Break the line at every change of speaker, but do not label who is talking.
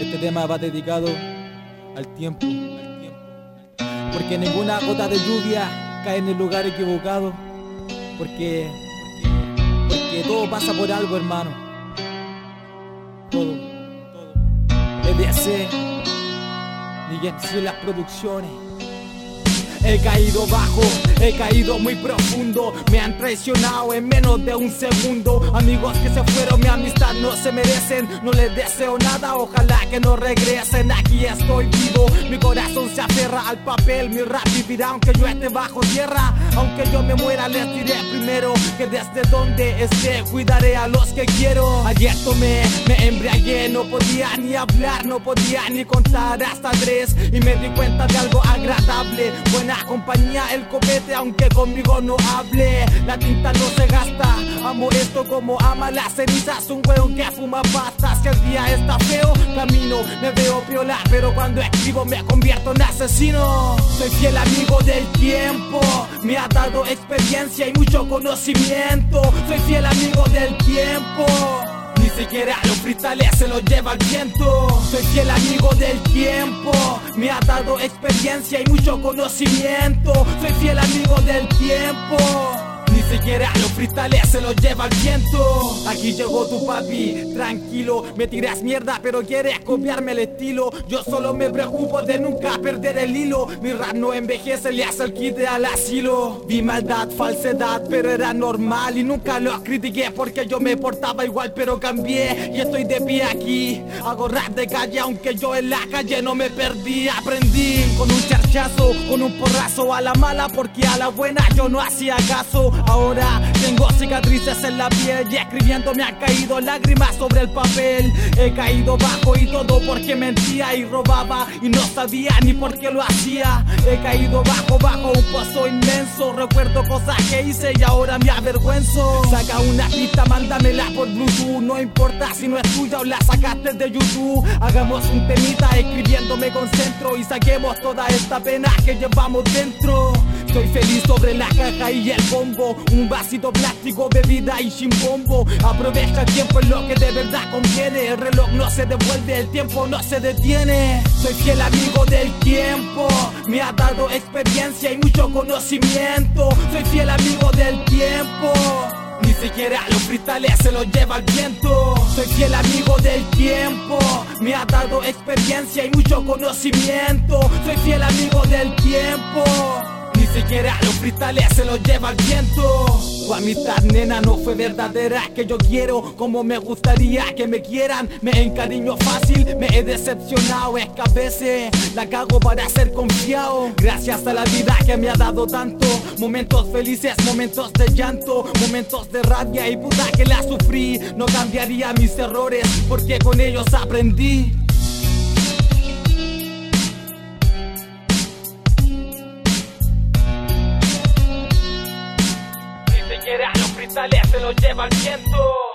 Este tema va dedicado al tiempo, al tiempo. Porque ninguna gota de lluvia cae en el lugar equivocado. Porque, porque, todo pasa por algo, hermano. Todo, todo. EDC, Miguel las producciones. He caído bajo, he caído muy profundo. Me han traicionado en menos de un segundo. Amigos que se fueron, mi amistad no se merecen. No les deseo nada, ojalá que no regresen. Aquí estoy vivo, mi corazón se aferra al papel. Mi rap vivirá aunque yo esté bajo tierra. Aunque yo me muera, les diré primero que desde donde esté cuidaré a los que quiero. Ayer tomé, me embriagué, no podía ni hablar, no podía ni contar hasta tres. Y me di cuenta de algo agradable. Buena compañía el copete aunque conmigo no hable. La tinta no se gasta Amo esto como ama las cenizas. Un hueón que fuma pastas Que el día está feo. Camino, me veo piola Pero cuando escribo me convierto en asesino. Soy fiel amigo del tiempo Me ha dado experiencia y mucho conocimiento. Soy fiel amigo del tiempo ni siquiera los cristales se los lleva el viento. Soy fiel amigo del tiempo. Me ha dado experiencia y mucho conocimiento. Soy fiel amigo del tiempo. Siquiera los cristales se los lleva el viento. Aquí llegó tu papi, tranquilo. Me tiras mierda, pero quieres copiarme el estilo. Yo solo me preocupo de nunca perder el hilo. Mi rap no envejece, le hace el kit al asilo. Vi maldad, falsedad, pero era normal. Y nunca lo critiqué porque yo me portaba igual, pero cambié. Y estoy de pie aquí. Hago rap de calle, aunque yo en la calle no me perdí. Aprendí con un charchazo, con un porrazo a la mala, porque a la buena yo no hacía caso. Tengo cicatrices en la piel y escribiendo me han caído lágrimas sobre el papel. He caído bajo y todo porque mentía y robaba y no sabía ni por qué lo hacía. He caído bajo, bajo un pozo inmenso. Recuerdo cosas que hice y ahora me avergüenzo. Saca una pista, mándamela por Bluetooth. No importa si no es tuya o la sacaste de YouTube. Hagamos un temita escribiendo me concentro y saquemos toda esta pena que llevamos dentro. Estoy feliz sobre la caja y el bombo. Un vasito plástico, bebida y sin bombo. Aprovecha el tiempo en lo que de verdad conviene. El reloj no se devuelve, el tiempo no se detiene. Soy fiel amigo del tiempo. Me ha dado experiencia y mucho conocimiento. Soy fiel amigo del tiempo. Ni siquiera los cristales se los lleva el viento. Soy fiel amigo del tiempo. Me ha dado experiencia y mucho conocimiento. Soy fiel amigo del tiempo. Ni siquiera los cristales se los lleva el viento. Tu amistad, nena, no fue verdadera. Que yo quiero como me gustaría que me quieran. Me encariño fácil, me he decepcionado. Es que a veces la cago para ser confiado. Gracias a la vida que me ha dado tanto. Momentos felices, momentos de llanto, momentos de rabia y puta que la sufrí. No cambiaría mis errores porque con ellos aprendí. Cristales se los lleva el viento.